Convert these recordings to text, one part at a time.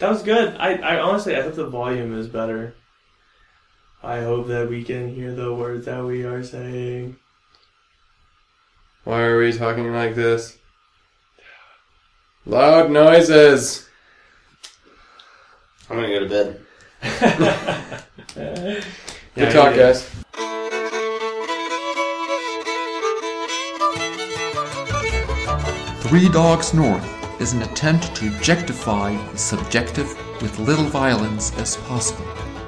That was good. I, I honestly, I hope the volume is better. I hope that we can hear the words that we are saying. Why are we talking like this? Loud noises. I'm gonna go to bed. Good Yeah, talk, guys. Three Dogs North is an attempt to objectify the subjective with little violence as possible.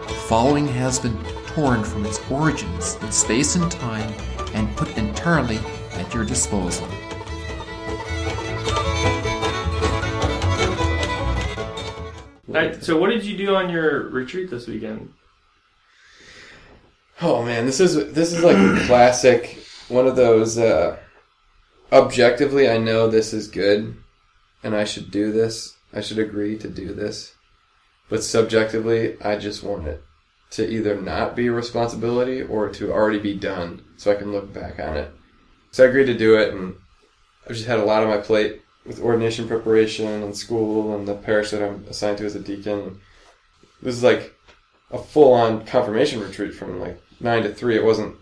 The following has been torn from its origins in space and time and put entirely at your disposal. Alright, so what did you do on your retreat this weekend? Oh man, this is this is like a classic one of those uh objectively I know this is good and I should do this. I should agree to do this. But subjectively, I just want it to either not be a responsibility or to already be done so I can look back on it. So I agreed to do it and I've just had a lot on my plate with ordination preparation and school and the parish that I'm assigned to as a deacon. This is like a full on confirmation retreat from like nine to three. It wasn't,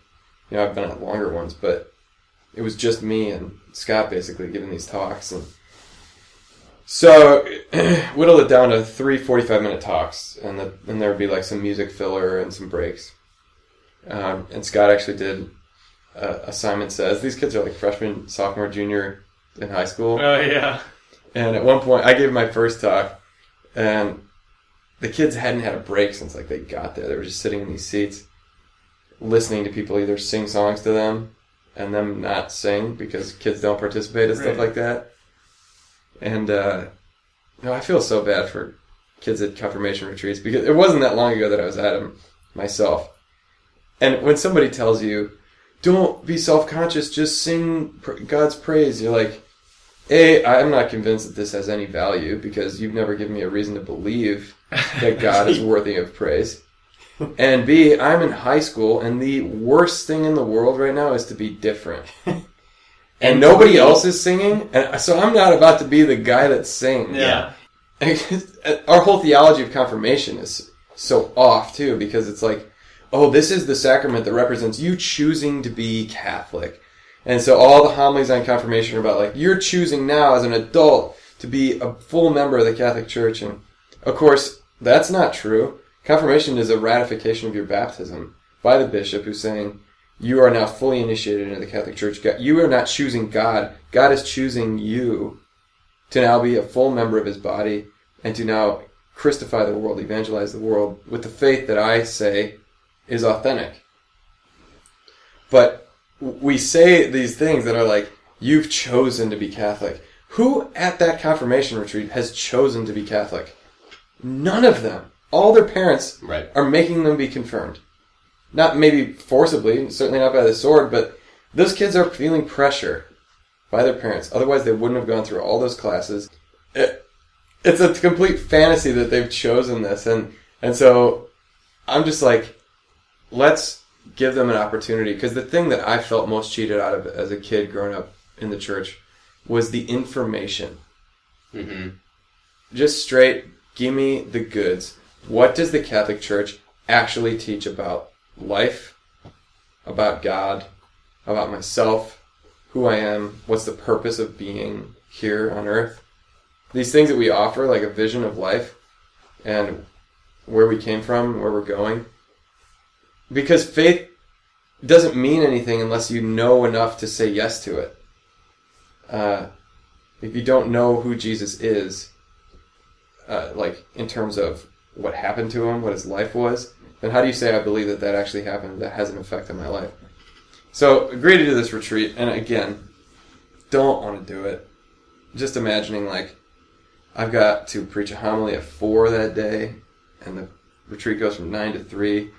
you know, I've been at longer ones, but it was just me and Scott basically giving these talks. And so whittle it down to three 45 minute talks, and the, and there would be like some music filler and some breaks. Um, and Scott actually did uh, a Simon Says. These kids are like freshman, sophomore, junior in high school. Oh, yeah. And at one point, I gave my first talk, and the kids hadn't had a break since like they got there. They were just sitting in these seats, listening to people either sing songs to them and them not sing because kids don't participate and stuff like that. And uh, no, I feel so bad for kids at confirmation retreats because it wasn't that long ago that I was at them myself. And when somebody tells you, "Don't be self-conscious, just sing God's praise," you're like, a, I'm not convinced that this has any value because you've never given me a reason to believe that God is worthy of praise. And B, I'm in high school and the worst thing in the world right now is to be different. And nobody else is singing, and so I'm not about to be the guy that sings. Yeah. Our whole theology of confirmation is so off too because it's like, oh, this is the sacrament that represents you choosing to be Catholic. And so all the homilies on confirmation are about like you're choosing now as an adult to be a full member of the Catholic Church, and of course that's not true. Confirmation is a ratification of your baptism by the bishop who's saying you are now fully initiated into the Catholic Church. God- You are not choosing God; God is choosing you to now be a full member of His body and to now Christify the world, evangelize the world with the faith that I say is authentic. But we say these things that are like, you've chosen to be Catholic. Who at that confirmation retreat has chosen to be Catholic? None of them. All their parents Right. are making them be confirmed. Not maybe forcibly, certainly not by the sword, but those kids are feeling pressure by their parents. Otherwise, they wouldn't have gone through all those classes. It, it's a complete fantasy that they've chosen this, and and so I'm just like, let's give them an opportunity because the thing that I felt most cheated out of as a kid growing up in the church was the information. Mm-hmm. Just straight, give me the goods. What does the Catholic Church actually teach about life, about God, about myself, who I am, what's the purpose of being here on earth? These things that we offer, like a vision of life and where we came from, where we're going. Because faith doesn't mean anything unless you know enough to say yes to it. Uh, if you don't know who Jesus is, uh, like in terms of what happened to him, what his life was, then how do you say I believe that that actually happened? That has an effect on my life. So agree to do this retreat, and again, don't want to do it. Just imagining like I've got to preach a homily at four that day, and the retreat goes from nine to three,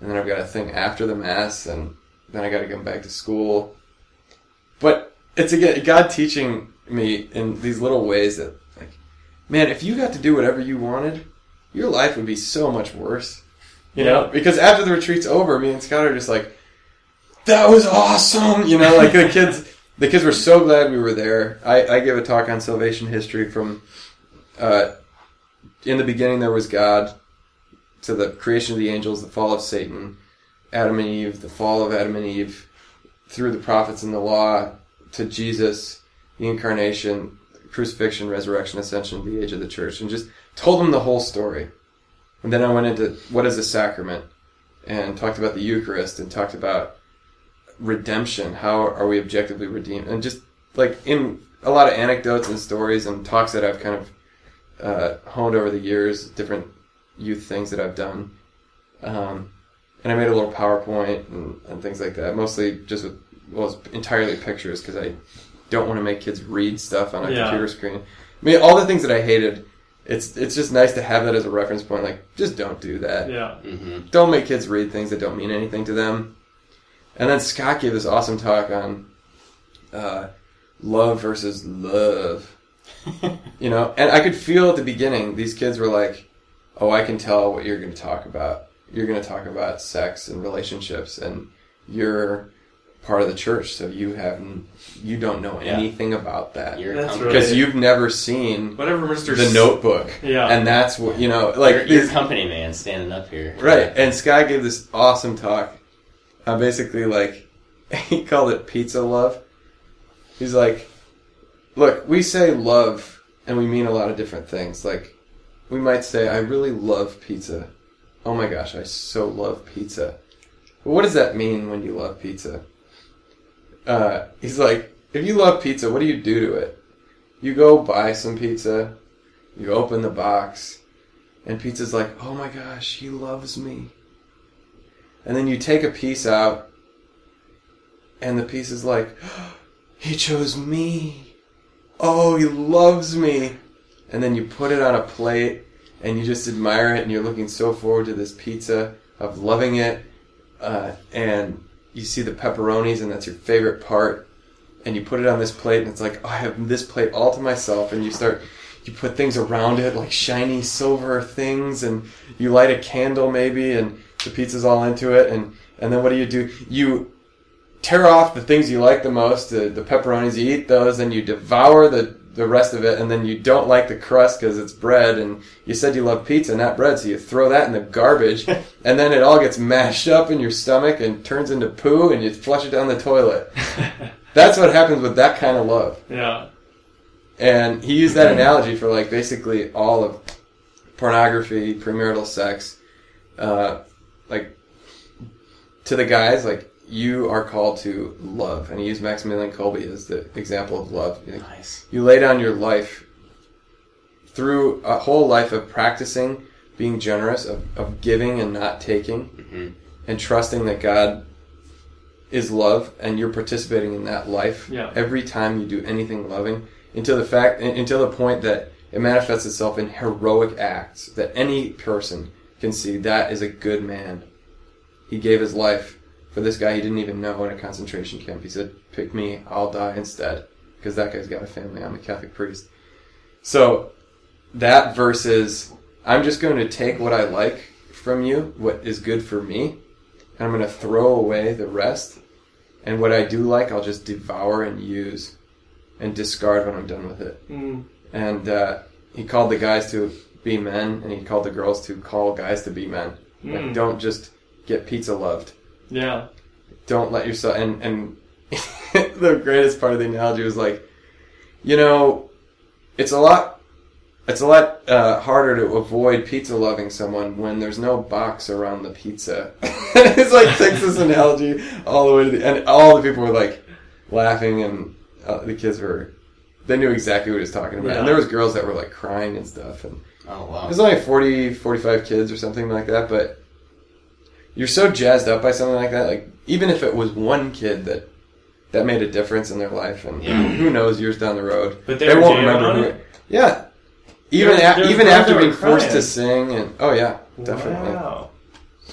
and then I've got a thing after the mass, and then I got to come back to school. But it's again God teaching me in these little ways that, like, man, if you got to do whatever you wanted, your life would be so much worse. You know, because after the retreat's over, me and Scott are just like, that was awesome. You know, like the kids, the kids were so glad we were there. I, I gave a talk on salvation history from uh, in the beginning there was God, to the creation of the angels, the fall of Satan, Adam and Eve, the fall of Adam and Eve, through the prophets and the law, to Jesus, the incarnation, crucifixion, resurrection, ascension, the age of the church, and just told them the whole story. And then I went into what is a sacrament, and talked about the Eucharist, and talked about redemption. How are we objectively redeemed? And just like in a lot of anecdotes and stories and talks that I've kind of uh, honed over the years, different youth things that I've done. Um, and I made a little PowerPoint and, and things like that. Mostly just with, well, it's entirely pictures because I don't want to make kids read stuff on a Yeah. computer screen. I mean, all the things that I hated. It's it's just nice to have that as a reference point. Like, just don't do that. Yeah. Mm-hmm. Don't make kids read things that don't mean anything to them. And then Scott gave this awesome talk on uh, love versus love. you know, and I could feel at the beginning these kids were like, "Oh, I can tell what you're going to talk about. You're going to talk about sex and relationships, and you're part of the church, so you haven't, you don't know Yeah. anything about that You're That's com- right. because you've never seen Whatever, Mister. the Notebook, Yeah. and that's what you know, like you're, you're company man standing up here. Right, and Scott gave this awesome talk. I uh, basically, like he called it pizza love. He's like, "Look, we say love, and we mean a lot of different things. Like, we might say, I really love pizza. Oh my gosh, I so love pizza. But what does that mean when you love pizza? Uh, he's like, if you love pizza, what do you do to it? You go buy some pizza, you open the box, and pizza's like, oh my gosh, he loves me. And then you take a piece out, and the piece is like, he chose me. Oh, he loves me. And then you put it on a plate, and you just admire it, and you're looking so forward to this pizza of loving it. Uh, and you see the pepperonis, and that's your favorite part. And you put it on this plate, and it's like, oh, I have this plate all to myself. And you start, you put things around it, like shiny silver things, and you light a candle maybe, and the pizza's all into it. And, and then what do you do? You tear off the things you like the most, the, the pepperonis, you eat those, and you devour the, the rest of it, and then you don't like the crust because it's bread, and you said you love pizza, not bread, so you throw that in the garbage, and then it all gets mashed up in your stomach and turns into poo, and you flush it down the toilet. That's what happens with that kind of love. yeah. And he used that analogy for like basically all of pornography, premarital sex, uh, like to the guys, like you are called to love. And he used Maximilian Kolbe as the example of love. You, Nice. you lay down your life through a whole life of practicing being generous, of, of giving and not taking, hmm and trusting that God is love, and you're participating in that life Yeah. every time you do anything loving, until the fact, until the point that it manifests itself in heroic acts that any person can see that is a good man. He gave his life for this guy he didn't even know in a concentration camp. He said, "Pick me, I'll die instead," because that guy's got a family. I'm a Catholic priest. So that versus I'm just going to take what I like from you, what is good for me, and I'm going to throw away the rest. And what I do like, I'll just devour and use and discard when I'm done with it. Mm. And uh, he called the guys to be men, and he called the girls to call guys to be men. Like, Mm. don't just get pizza loved. Yeah. Don't let yourself. And and the greatest part of the analogy was like, you know, it's a lot. It's a lot uh, harder to avoid pizza loving someone when there's no box around the pizza. it's like takes this analogy all the way to the and all the people were like laughing and uh, the kids were they knew exactly what he was talking about. Yeah. And there was girls that were like crying and stuff and Oh wow. there's only 40, 45 kids or something like that, but you're so jazzed up by something like that. Like even if it was one kid that that made a difference in their life, and Yeah. who knows years down the road, But they were won't remember who. it? Yeah, even There- a- there even after being were forced to sing, and oh yeah, definitely. Wow.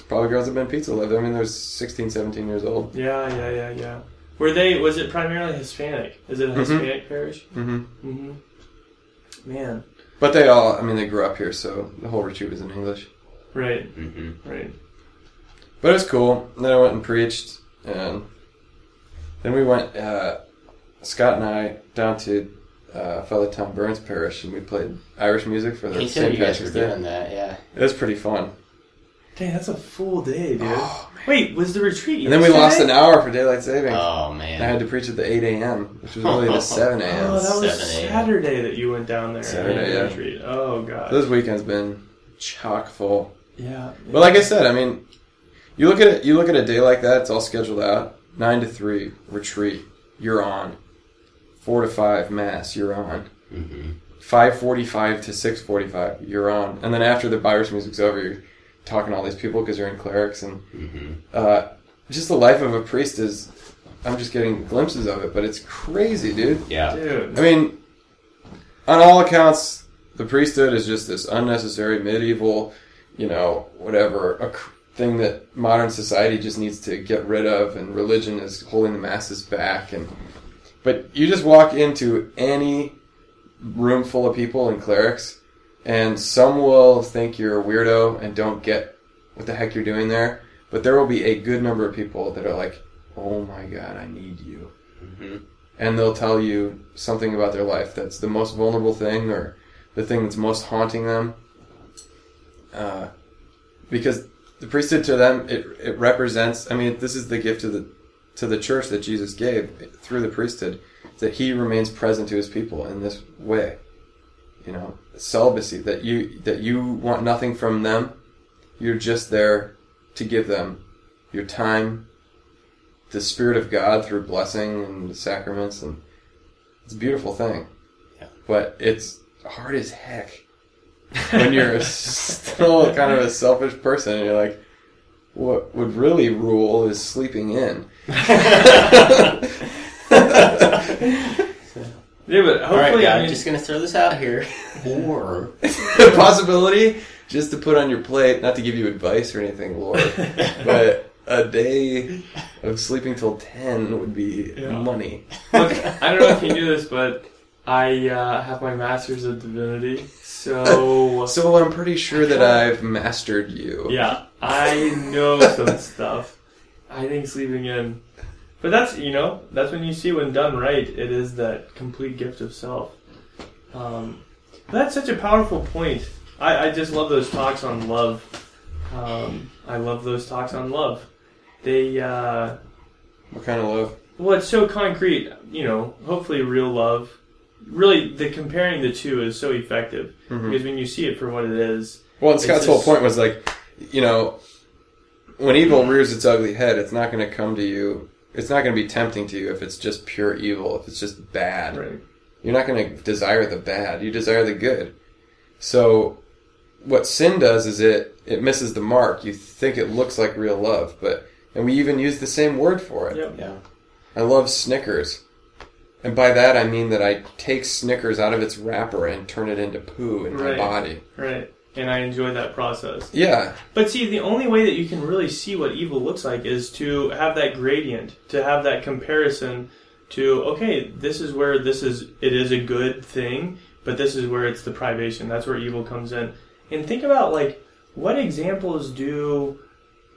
Probably girls have been pizza loved. I mean, there's 16, 17 years old. Yeah, yeah, yeah, yeah. Were they? Was it primarily Hispanic? Is it a Mhm. Hispanic parish? hmm Mm-hmm. Man. But they all, I mean, they grew up here, so the whole retreat was in English. Right. hmm Right. But it was cool. And then I went and preached, and then we went, uh, Scott and I, down to uh, Father Tom Burns Parish, and we played Irish music for the He St. you guys were Patrick's Day. doing that, yeah. It was pretty fun. Dang, that's a full day, dude. Oh, Wait, was the retreat? And then we lost an hour for daylight saving. Oh And I had to preach at the 8 a.m., which was really the 7 a.m. Oh, that was Saturday that you went down there. Saturday, yeah. Retreat. Oh god. This weekend's been chock full. yeah. But like I said, I mean, you look at it. You look at a day like that. It's all scheduled out. Nine to three retreat. You're on. Four to five mass. You're on. hmm Five forty-five to six forty-five. You're on. And then after the Irish music's over, you're talking to all these people because you're in clerics and hmm uh, just the life of a priest is. I'm just getting glimpses of it, but it's crazy, dude. Yeah. Dude. I mean, on all accounts, the priesthood is just this unnecessary medieval, you know, whatever, a c- thing that modern society just needs to get rid of, and religion is holding the masses back. And but you just walk into any room full of people and clerics, and some will think you're a weirdo and don't get what the heck you're doing there. But there will be a good number of people that are like, "Oh my God, I need you." hmm and they'll tell you something about their life that's the most vulnerable thing or the thing that's most haunting them. Uh, because the priesthood to them, it, it represents, I mean, this is the gift to the, to the church that Jesus gave through the priesthood, that he remains present to his people in this way. You know, celibacy, that you, that you want nothing from them. You're just there to give them your time, the Spirit of God through blessing and the sacraments, and it's a beautiful thing. Yeah. But it's hard as heck when you're still kind of a selfish person and you're like, what would really rule is sleeping in. Yeah, but All right, hopefully, guys, I mean, just gonna throw this out here. Or Possibility just to put on your plate, not to give you advice or anything, Lord, but a day of sleeping till 10 would be Yeah. money. look, I don't know if you knew this, but I uh, have my master's of divinity, so So I'm pretty sure that I've mastered you. yeah, I know some stuff. I think sleeping in, but that's you know that's when you see when done right, it is that complete gift of self. Um, that's such a powerful point. I, I just love those talks on love. Um, I love those talks on love. They uh, What kind of love? well, it's so concrete. You know, hopefully real love. Really, the comparing the two is so effective Mhm. because when you see it for what it is, Well, and Scott's It's whole point was like, you know, when evil rears its ugly head, it's not going to come to you. It's not going to be tempting to you if it's just pure evil, if it's just bad. right? You're not going to desire the bad. You desire the good. So, what sin does is it it misses the mark. You think it looks like real love, but and we even use the same word for it. Yep. yeah. I love Snickers. And by that I mean that I take Snickers out of its wrapper and turn it into poo in Right. my body. Right. And I enjoy that process. Yeah. But see, the only way that you can really see what evil looks like is to have that gradient, to have that comparison to, okay, this is where this is, it is a good thing, but this is where it's the privation. That's where evil comes in. And think about, like, what examples do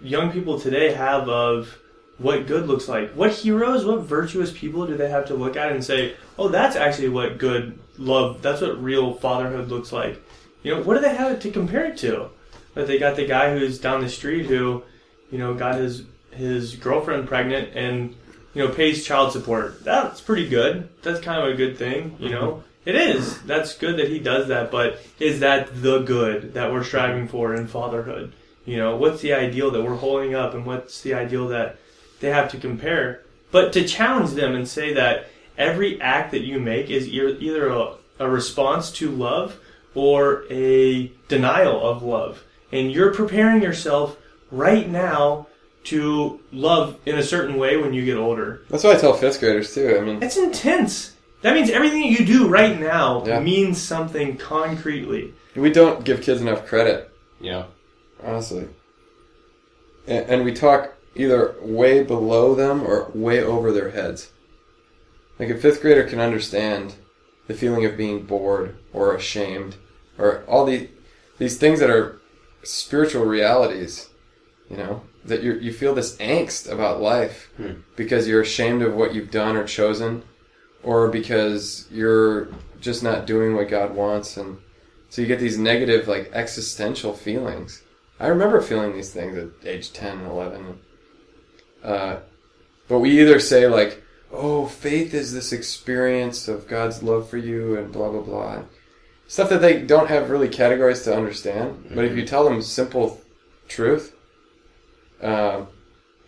young people today have of what good looks like? What heroes, what virtuous people do they have to look at and say, oh, that's actually what good love, that's what real fatherhood looks like? You know, what do they have to compare it to? But they got the guy who's down the street who, you know, got his his girlfriend pregnant and you know pays child support. That's pretty good. That's kind of a good thing, you know. It is. That's good that he does that, but is that the good that we're striving for in fatherhood? You know, what's the ideal that we're holding up and what's the ideal that they have to compare? But to challenge them and say that every act that you make is either a, a response to love or a denial of love. And you're preparing yourself right now to love in a certain way when you get older. That's what I tell fifth graders too. I mean, It's intense. That means everything you do right now Yeah. means something concretely. we don't give kids enough credit, Yeah. honestly. And, and we talk either way below them or way over their heads. Like a fifth grader can understand the feeling of being bored or ashamed or all these these things that are spiritual realities. You know that you you feel this angst about life Hmm. because you're ashamed of what you've done or chosen, or because you're just not doing what God wants, and so you get these negative, like existential feelings. I remember feeling these things at age ten and eleven. Uh, but we either say like, "Oh, faith is this experience of God's love for you," and blah blah blah, stuff that they don't have really categories to understand. But if you tell them simple truth, um,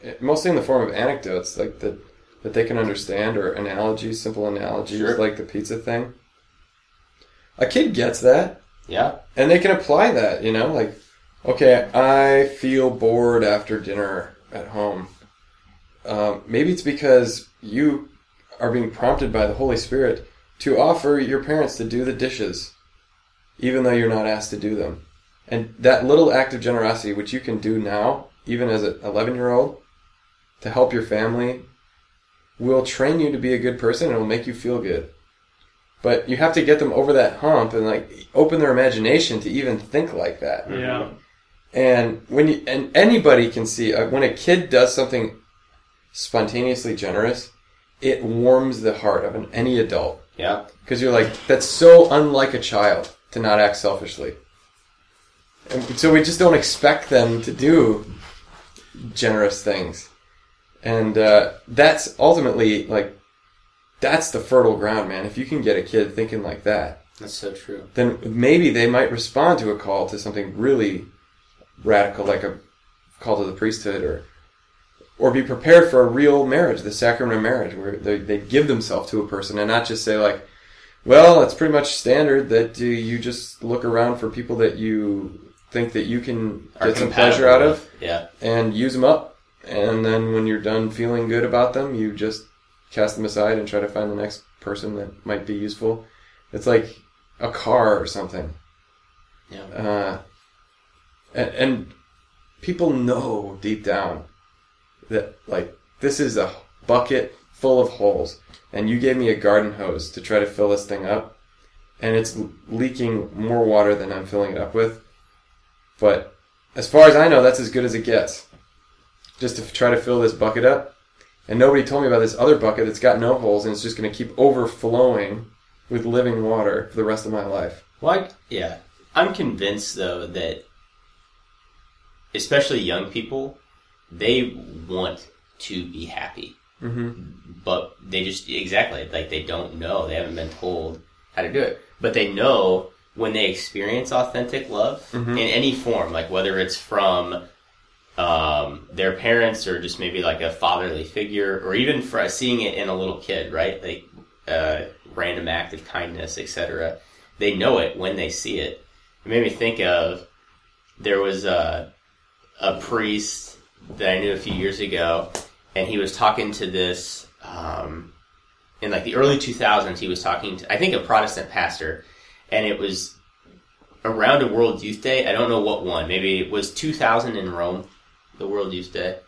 it- mostly in the form of anecdotes, like that that they can understand, or analogies, simple analogies, Sure. like the pizza thing. A kid gets that, Yeah. and they can apply that. You know, like, okay, I feel bored after dinner at home. Um, maybe it's because you are being prompted by the Holy Spirit to offer your parents to do the dishes, even though you're not asked to do them. And that little act of generosity, which you can do now, even as an 11 year old, to help your family, will train you to be a good person and will make you feel good. But you have to get them over that hump and like open their imagination to even think like that. Yeah. And when you and anybody can see uh, when a kid does something spontaneously generous, it warms the heart of an, any adult Yeah. because you're like that's so unlike a child to not act selfishly. And so we just don't expect them to do generous things, and uh, that's ultimately like that's the fertile ground, man. If you can get a kid thinking like that, That's so true. then maybe they might respond to a call to something really radical, like a call to the priesthood, or or be prepared for a real marriage, the sacrament of marriage, where they, they give themselves to a person and not just say like, well, it's pretty much standard that uh, you just look around for people that you think that you can Are get some pleasure out of Yeah. and use them up, and then when you're done feeling good about them, you just cast them aside and try to find the next person that might be useful. It's like a car or something. Yeah. Uh, and, and people know deep down that like this is a bucket full of holes, and you gave me a garden hose to try to fill this thing up, and it's leaking more water than I'm filling it up with. But as far as I know, that's as good as it gets. Just to try to fill this bucket up, and nobody told me about this other bucket that's got no holes and it's just going to keep overflowing with living water for the rest of my life. Well, yeah. I'm convinced though that, especially young people, they want to be happy, Mm-hmm. but they just exactly like they don't know. They haven't been told how to do it, but they know when they experience authentic love Mhm. in any form, like whether it's from um, their parents or just maybe like a fatherly figure, or even for seeing it in a little kid, right? Like uh, random act of kindness, etc. They know it when they see it. It made me think of there was a a priest that I knew a few years ago, and he was talking to this um, in like the early 2000s. He was talking to I think a Protestant pastor, and it was around a World Youth Day. I don't know what one. Maybe it was 2000 in Rome, the World Youth Day.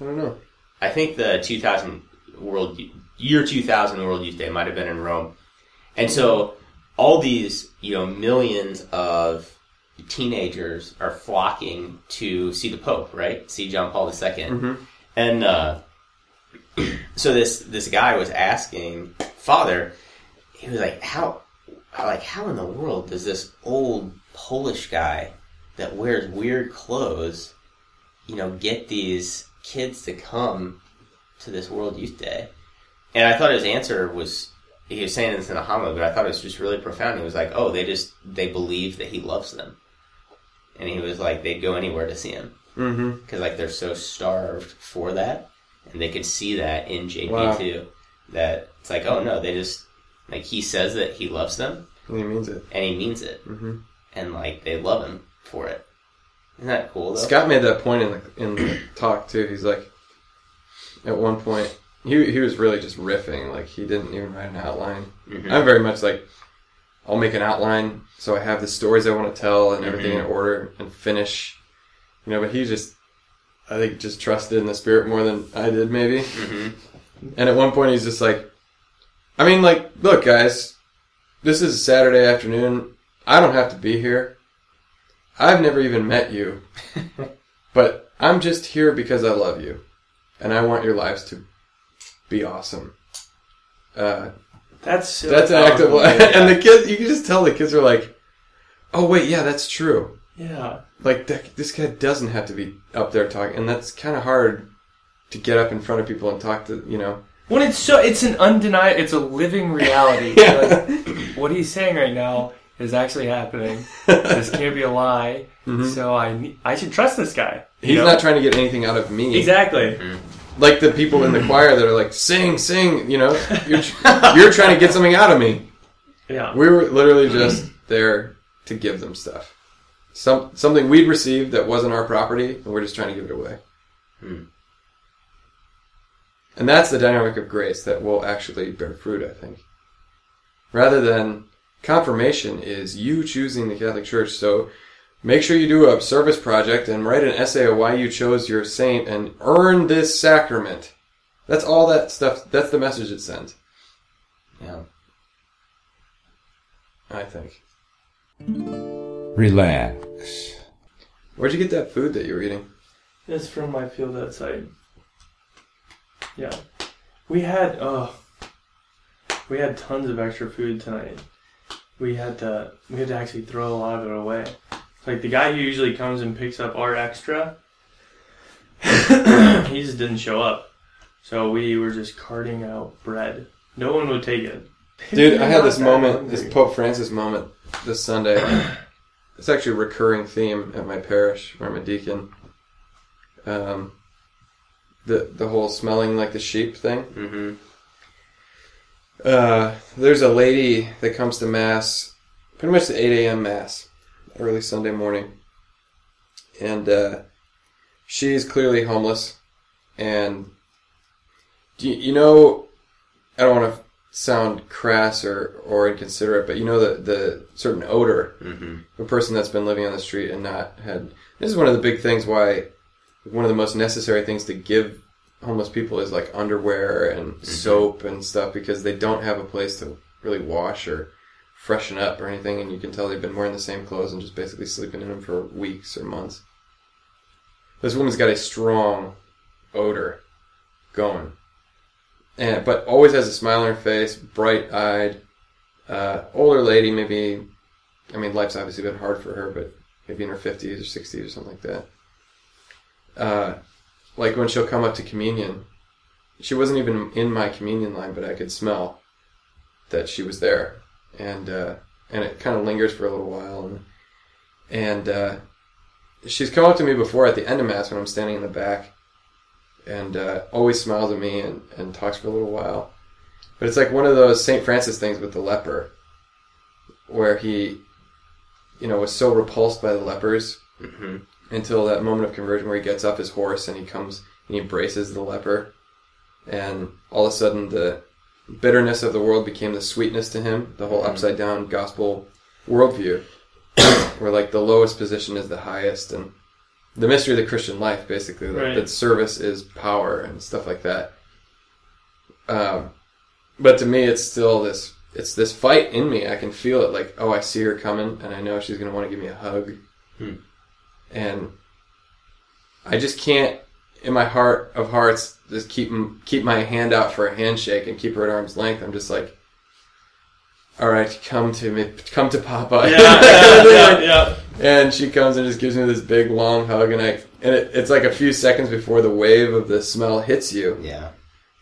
I don't know. I think the 2000 World year 2000 World Youth Day might have been in Rome, and so all these you know millions of teenagers are flocking to see the Pope, right? See John Paul II, Mhm. and uh, so this this guy was asking Father, he was like, how like how in the world does this old Polish guy that wears weird clothes, you know, get these kids to come to this World Youth Day? And I thought his answer was he was saying this in a homily, but I thought it was just really profound. He was like, "Oh, they just they believe that he loves them," and he was like, "They'd go anywhere to see him Mm-hmm. because like they're so starved for that, and they could see that in JP Wow. too. That it's like, oh no, they just like he says that he loves them, He means it. and he means it, Mm-hmm. and like they love him for it. Isn't that cool though? Scott made that point in the in the talk too. He's like, at one point, he he was really just riffing. Like he didn't even write an outline. Mhm. I'm very much like, I'll make an outline so I have the stories I want to tell and everything in order and finish. You know, but he just, I think, just trusted in the spirit more than I did maybe. Mhm. And at one point, he's just like, I mean, like, look, guys, this is a Saturday afternoon. I don't have to be here. I've never even met you. but I'm just here because I love you. And I want your lives to be awesome. Uh, That's so That's an act of oh, powerful. love. And the kids, you can just tell the kids are like, oh wait, yeah, that's true. yeah. Like that, this guy doesn't have to be up there talking, and that's kind of hard to get up in front of people and talk to, you know. When it's so, it's an undeniable, it's a living reality. Yeah. Like, what he's saying right now is actually happening. This can't be a lie. Mm-hmm. So I, I should trust this guy. He's know? not trying to get anything out of me. Exactly. Mm-hmm. Like the people in the choir that are like, sing, sing, you know, you're, you're trying to get something out of me. Yeah. We were literally just there to give them stuff. Some something we'd received that wasn't our property, and we're just trying to give it away. Hmm. And that's the dynamic of grace that will actually bear fruit, I think. Rather than confirmation is you choosing the Catholic Church. So make sure you do a service project and write an essay of why you chose your saint and earn this sacrament. That's all that stuff. That's the message it sends. Yeah. I think. Relax. Where'd you get that food that you were eating? It's from my field outside. Yeah. We had uh we had tons of extra food tonight. We had to we had to actually throw a lot of it away. Like the guy who usually comes and picks up our extra he just didn't show up. So we were just carting out bread. No one would take it. Dude, I had this Not that moment, this. Pope Francis moment this Sunday. It's actually a recurring theme at my parish where I'm a deacon. Um, the the whole smelling like the sheep thing. Mm-hmm. Uh, there's a lady that comes to mass, pretty much the 8 a.m. mass, early Sunday morning, and uh, she's clearly homeless. And do you, you know, I don't want to sound crass or, or inconsiderate, but you know the the certain odor Mm-hmm. of a person that's been living on the street and not had. This is one of the big things why one of the most necessary things to give homeless people is like underwear and soap and stuff because they don't have a place to really wash or freshen up or anything, and you can tell they've been wearing the same clothes and just basically sleeping in them for weeks or months. This woman's got a strong odor going, and but always has a smile on her face, bright eyed, uh, older lady, maybe. I mean, life's obviously been hard for her, but maybe in her fifties or sixties or something like that. Uh, like when she'll come up to communion, she wasn't even in my communion line, but I could smell that she was there, and uh, and it kind of lingers for a little while, and and uh, she's come up to me before at the end of mass when I'm standing in the back, and uh, always smiles at me and, and talks for a little while, but it's like one of those Saint Francis things with the leper, where he, you know, was so repulsed by the lepers Mm-hmm. until that moment of conversion where he gets off his horse and he comes and he embraces the leper. And all of a sudden the bitterness of the world became the sweetness to him the whole upside down gospel worldview where like the lowest position is the highest and the mystery of the christian life basically that, Right. that service is power and stuff like that. Um, but to me it's still this it's this fight in me. I can feel it like oh i see her coming and i know she's going to want to give me a hug. And I just can't, in my heart of hearts, just keep keep my hand out for a handshake and keep her at arm's length. I'm just like, all right, come to me, come to Papa. Yeah, yeah, yeah, yeah. And she comes and just gives me this big long hug, and I and it, it's like a few seconds before the wave of the smell hits you, Yeah.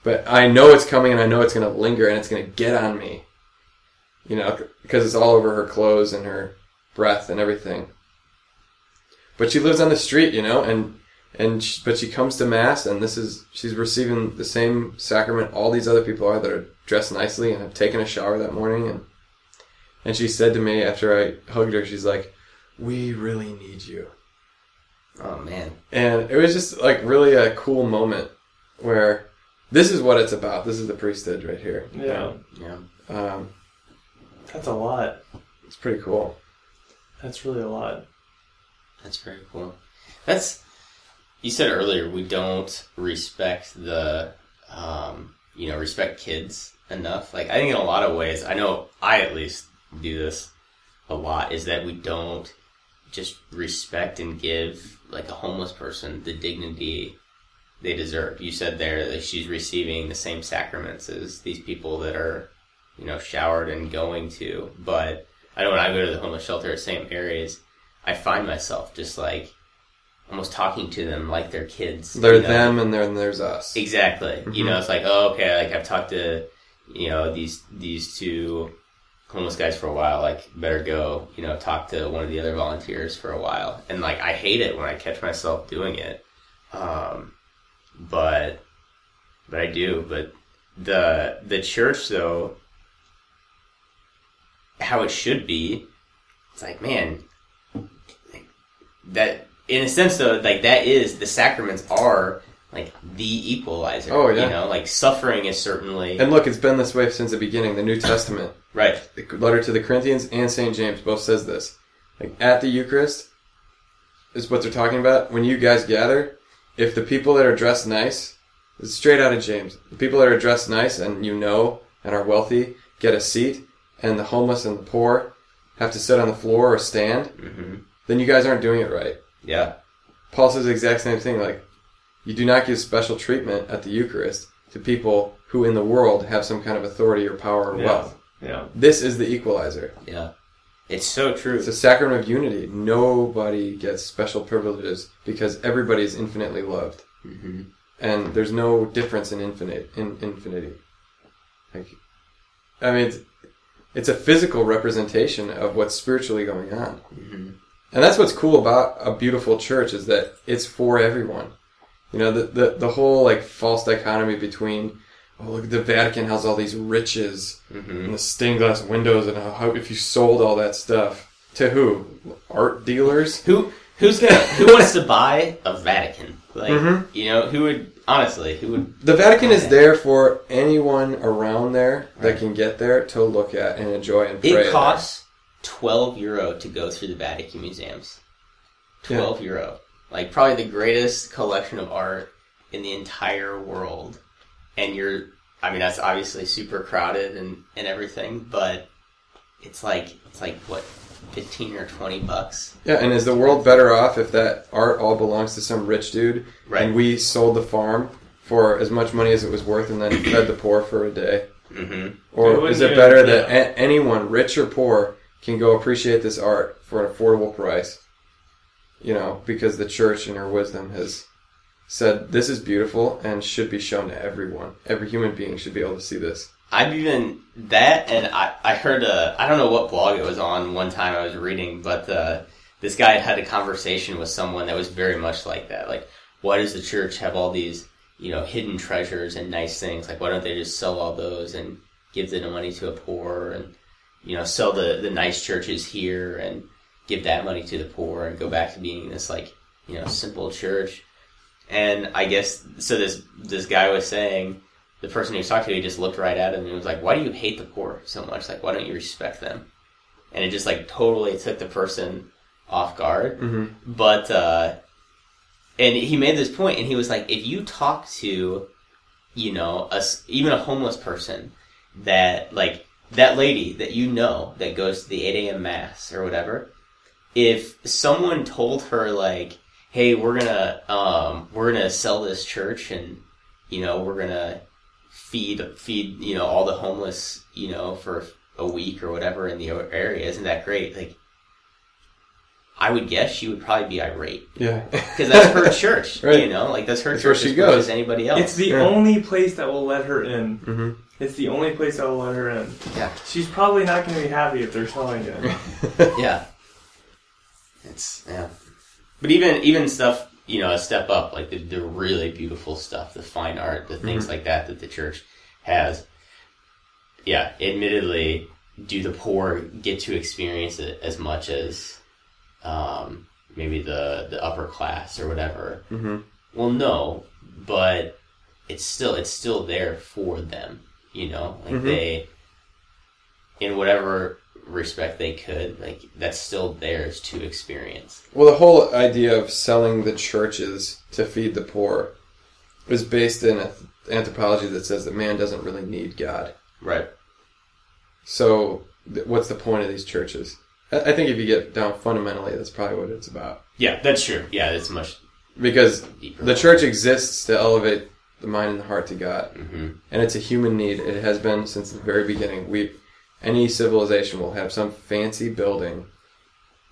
but I know it's coming, and I know it's going to linger, and it's going to get on me, you know, because it's all over her clothes and her breath and everything. But she lives on the street, you know, and and she, but she comes to mass, and this is she's receiving the same sacrament all these other people are that are dressed nicely and have taken a shower that morning, and and she said to me after I hugged her, she's like, "We really need you." Oh man. And it was just like really a cool moment where this is what it's about. This is the priesthood right here. Yeah. Yeah. Um, That's a lot. it's pretty cool. That's really a lot. That's very cool. That's you said earlier we don't respect the um, you know respect kids enough. Like I think in a lot of ways, I know I at least do this a lot. Is that we don't just respect and give like a homeless person the dignity they deserve. You said there that she's receiving the same sacraments as these people that are you know, showered and going to. But I know when I go to the homeless shelter at St. Mary's, I find myself just like almost talking to them like they're kids. They're you know? them and then there's us. Exactly. Mm-hmm. You know, it's like, oh, okay, like I've talked to, you know, these these two homeless guys for a while. Like, better go, you know, talk to one of the other volunteers for a while. And like, I hate it when I catch myself doing it. Um, but, but I do. But the the church though, how it should be, it's like, man, that in a sense though, like that is the sacraments are like the equalizer. Oh, yeah. You know, like suffering is certainly And look, it's been this way since the beginning. The New Testament, right. the letter to the Corinthians and St. James both says this. Like at the Eucharist is what they're talking about. When you guys gather, if the people that are dressed nice, it's straight out of James. The people that are dressed nice and you know and are wealthy get a seat, and the homeless and the poor have to sit on the floor or stand, hmm then you guys aren't doing it right. Yeah. Paul says the exact same thing. Like, you do not give special treatment at the Eucharist to people who in the world have some kind of authority or power or Yeah. wealth. Yeah. This is the equalizer. Yeah. It's so true. It's a sacrament of unity. Nobody gets special privileges because everybody is infinitely loved, hmm and there's no difference in infinite in infinity. Like, I mean, it's, it's a physical representation of what's spiritually going on. hmm And that's what's cool about a beautiful church is that it's for everyone. You know, the, the, the whole like false dichotomy between, oh, look, the Vatican has all these riches hmm and the stained glass windows and how, if you sold all that stuff to who? Art dealers? Who who's gonna who wants to buy a Vatican? Like Mhm. you know, who would honestly who would The Vatican is Okay. there for anyone around there that Right. can get there to look at and enjoy and pray. it costs twelve euro to go through the Vatican museums. Yeah. Twelve euro. Like probably the greatest collection of art in the entire world. And you're I mean that's obviously super crowded and, and everything, but it's like it's like what, fifteen or twenty bucks? Yeah, and is the world better off if that art all belongs to some rich dude Right. and we sold the farm for as much money as it was worth and then fed the poor for a day? Mm-hmm. Or is it even- better that a- anyone, rich or poor, can go appreciate this art for an affordable price? You know, because the church in her wisdom has said this is beautiful and should be shown to everyone. Every human being should be able to see this. I've even that, and I I heard a I don't know what blog it was on. One time I was reading, but uh, this guy had had a conversation with someone that was very much like that. Like, why does the church have all these you know hidden treasures and nice things? Like, why don't they just sell all those and give the money to a poor and you know sell the the nice churches here and give that money to the poor and go back to being this like you know simple church? And I guess so. This this guy was saying the person he was talking to, he just looked right at him and was like, "Why do you hate the poor so much? Like, why don't you respect them?" And it just like totally took the person off guard. hmm But uh, and he made this point, and he was like, if you talk to, you know, us even a homeless person that like that lady that you know that goes to the eight a.m. mass or whatever, if someone told her like, hey, we're gonna um, we're gonna sell this church and you know we're gonna feed feed you know all the homeless you know for a week or whatever in the area, isn't that great? Like. I would guess she would probably be irate Yeah. because that's her church. Right. You know, like that's her That's where church she as much goes. as anybody else. It's the Yeah. only place that will let her in. hmm It's the only place that will let her in. Yeah. She's probably not going to be happy if they're selling it. yeah. It's yeah. But even even stuff you know a step up like the, the really beautiful stuff, the fine art, the things like that that the church has. Yeah, admittedly, do the poor get to experience it as much as um, maybe the the upper class or whatever? hmm Well, no, but it's still it's still there for them. You know, like Mhm. they, in whatever respect they could, like that's still theirs to experience. Well, the whole idea of selling the churches to feed the poor is based in an anthropology that says that man doesn't really need God. Right. So, th- what's the point of these churches? I I think if you get down fundamentally, that's probably what it's about. Yeah, that's true. Yeah, it's much Because deeper. the church exists to elevate the mind and the heart to God, hmm and it's a human need. It has been since the very beginning. We any civilization will have some fancy building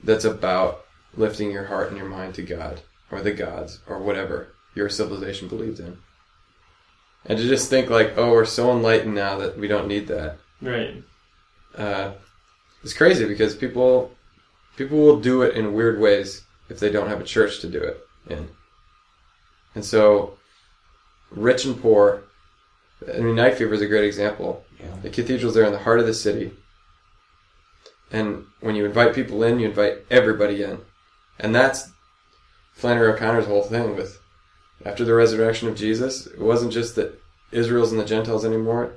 that's about lifting your heart and your mind to God or the gods or whatever your civilization believes in. And to just think like, oh, we're so enlightened now that we don't need that. Right. Uh, it's crazy because people people will do it in weird ways if they don't have a church to do it in. And so, rich and poor. I mean, Nightfever is a great example. Yeah. The cathedral's there in the heart of the city. And when you invite people in, you invite everybody in. And that's Flannery O'Connor's whole thing with after the resurrection of Jesus, it wasn't just that Israel's and the Gentiles anymore.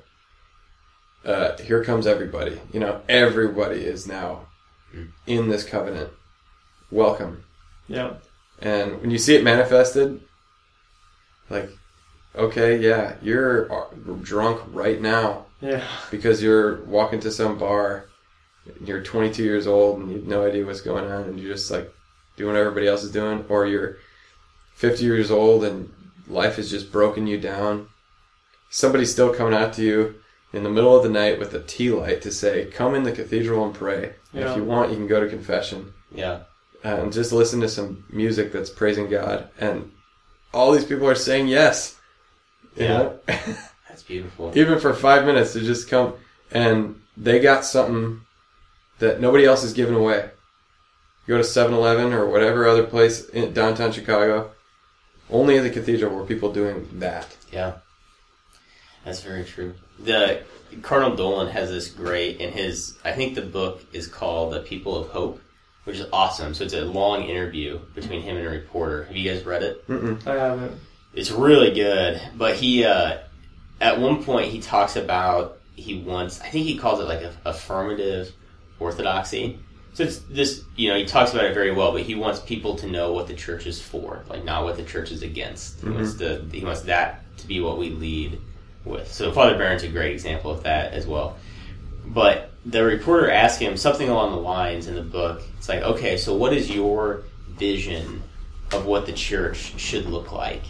Uh, here comes everybody. You know, everybody is now in this covenant. Welcome. Yeah. And when you see it manifested, like, okay, yeah, you're uh, drunk right now Yeah. because you're walking to some bar, you're 22 years old and you have no idea what's going on, and you're just like doing what everybody else is doing, or you're 50 years old and life has just broken you down. Somebody's still coming out to you in the middle of the night with a tea light to say, "Come in the cathedral and pray. And Yeah. If you want, you can go to confession Yeah. and just listen to some music that's praising God." And all these people are saying yes. You Yeah. know? That's beautiful. even for five minutes to just come and they got something that nobody else is giving away. You go to 7-Eleven or whatever other place in downtown Chicago, only in the cathedral were people doing that. Yeah, that's very true. The Cardinal Dolan has this great in his. I think the book is called "The People of Hope," which is awesome. So it's a long interview between him and a reporter. Have you guys read it? Mm-mm. I haven't. It's really good. But he, uh, at one point, he talks about he wants. I think he calls it like a affirmative orthodoxy. So it's this, you know, he talks about it very well, but he wants people to know what the church is for, like not what the church is against. He wants to, he wants that to be what we lead with. So Father Barron's a great example of that as well. But the reporter asked him something along the lines in the book. It's like, okay, so what is your vision of what the church should look like?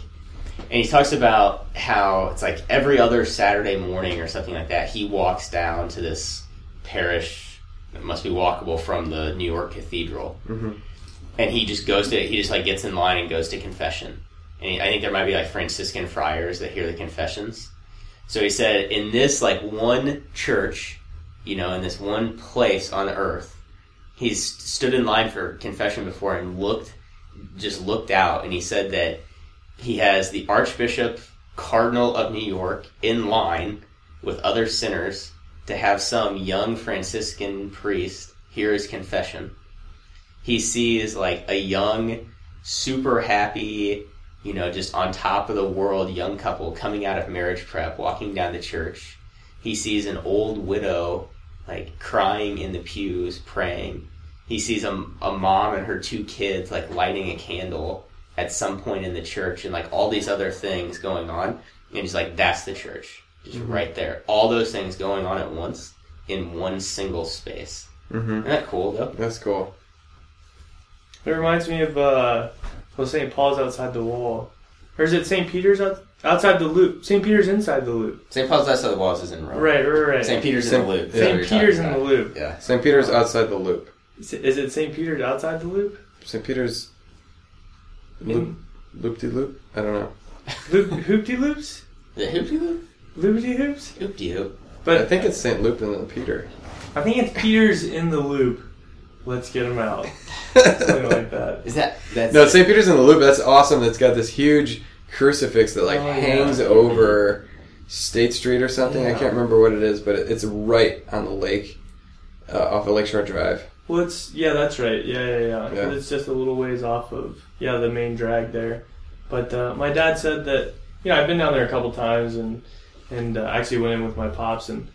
And he talks about how it's like every other Saturday morning or something like that, he walks down to this parish that must be walkable from the New York Cathedral. Mhm. And he just goes to, he just like gets in line and goes to confession. And he, I think there might be like Franciscan friars that hear the confessions. So he said, in this like one church, you know, in this one place on earth, he's stood in line for confession before and looked, just looked out, and he said that he has the Archbishop Cardinal of New York in line with other sinners to have some young Franciscan priest hear his confession. He sees like a young, super happy, you know, just on top of the world young couple coming out of marriage prep, walking down the church. He sees an old widow like crying in the pews, praying. He sees a, a mom and her two kids like lighting a candle at some point in the church and like all these other things going on. And he's like, that's the church. Just right there. All those things going on at once in one single space. Mm-hmm. Isn't that cool though? That's cool. It reminds me of uh, well, St. Paul's outside the wall, or is it St. Peter's out, outside the loop? St. Peter's inside the loop. St. Paul's outside the Walls is in Rome. Right, right, right. St. Peter's in the loop. yeah. St. Peter's in the loop. Yeah. St. Peter's outside the loop. Is it St. Peter's outside the loop? St. Peter's loop, loop de loop. I don't know. Loop de loops, The de loop? Loop de hoops. Hoop de hoop. But I think it's St. Loop and then Peter. I think it's Peter's in the loop. Let's get him out. Something like that. Is that that's No, St. Peter's in the Loop. That's awesome. That's got this huge crucifix that like Oh, yeah. hangs over State Street or something. I Yeah. can't remember what it is, but it- it's right on the lake uh, off of Lakeshore Drive. Well, it's yeah, that's right. Yeah, yeah, yeah. 'Cause Yeah. It's just a little ways off of yeah the main drag there. But uh, my dad said that you know I've been down there a couple times and and uh, actually went in with my pops and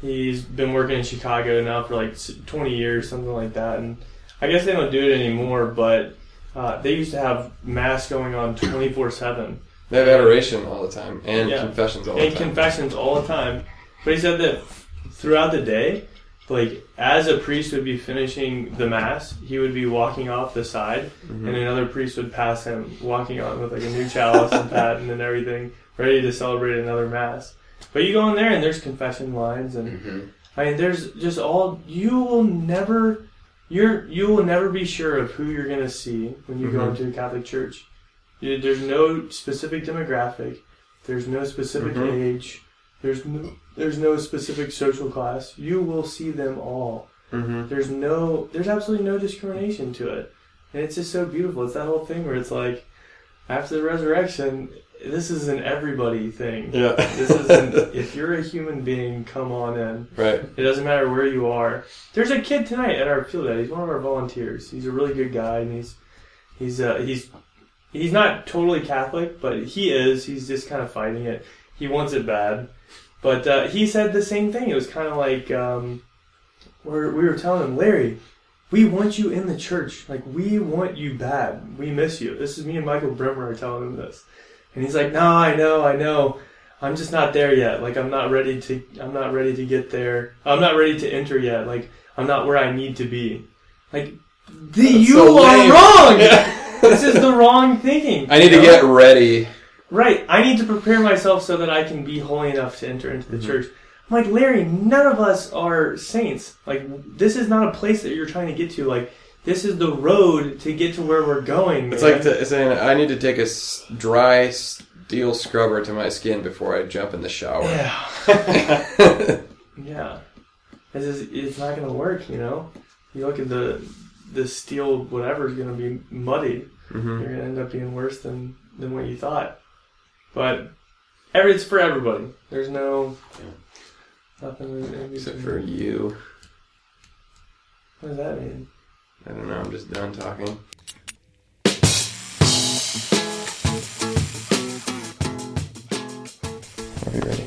he's been working in Chicago now for like 20 years, something like that. And I guess they don't do it anymore, but uh, they used to have mass going on 24 seven. They have adoration all the time and Yeah. confessions all and the time. And confessions all the time. But he said that throughout the day, like as a priest would be finishing the mass, he would be walking off the side, Mm-hmm. and another priest would pass him, walking on with like a new chalice and paten and everything, ready to celebrate another mass. But you go in there and there's confession lines and hmm I mean, there's just all you will never, you're you will never be sure of who you're gonna see when you go Mhm. into a Catholic church. You, there's no specific demographic. There's no specific Mhm. age. There's no there's no specific social class. You will see them all. Mm-hmm. There's no there's absolutely no discrimination to it, and it's just so beautiful. It's that whole thing where it's like after the resurrection, this is an everybody thing. Yeah. This isn't if you're a human being, come on in. right. It doesn't matter where you are. There's a kid tonight at our field day. He's one of our volunteers. He's a really good guy, and he's he's uh, he's he's not totally Catholic, but he is. He's just kind of fighting it. He wants it bad, but uh, he said the same thing. It was kind of like um, we're, we were telling him, Larry, we want you in the church. Like we want you bad. We miss you. This is me and Michael Bremer are telling him this, and he's like, No, I know, I know. I'm just not there yet. Like I'm not ready to. I'm not ready to get there. I'm not ready to enter yet. Like I'm not where I need to be. Like the, you so are lame. wrong. this is the wrong thinking. I need you to get ready. right. I need to prepare myself so that I can be holy enough to enter into the mm-hmm. church. I'm like Larry. None of us are saints. Like this is not a place that you're trying to get to. Like this is the road to get to where we're going. It's man. like the, saying I need to take a s- dry steel scrubber to my skin before I jump in the shower. Yeah. Yeah, it's just, it's not gonna work. You know, you look at the the steel whatever is gonna be muddy. hmm You're gonna end up being worse than than what you thought. But every it's for everybody. There's no nothing in in Except for you. what does that mean? I don't know. I'm just done talking. Are you ready?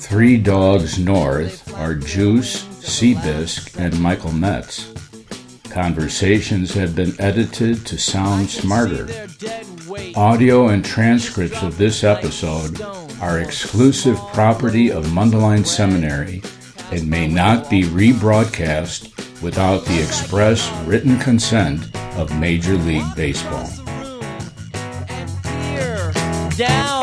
Three Dogs North are Juice, Seabisc, and Michael Metz. Conversations have been edited to sound smarter. Audio and transcripts of this episode are exclusive property of Mundelein Seminary and may not be rebroadcast without the express written consent of Major League Baseball. down.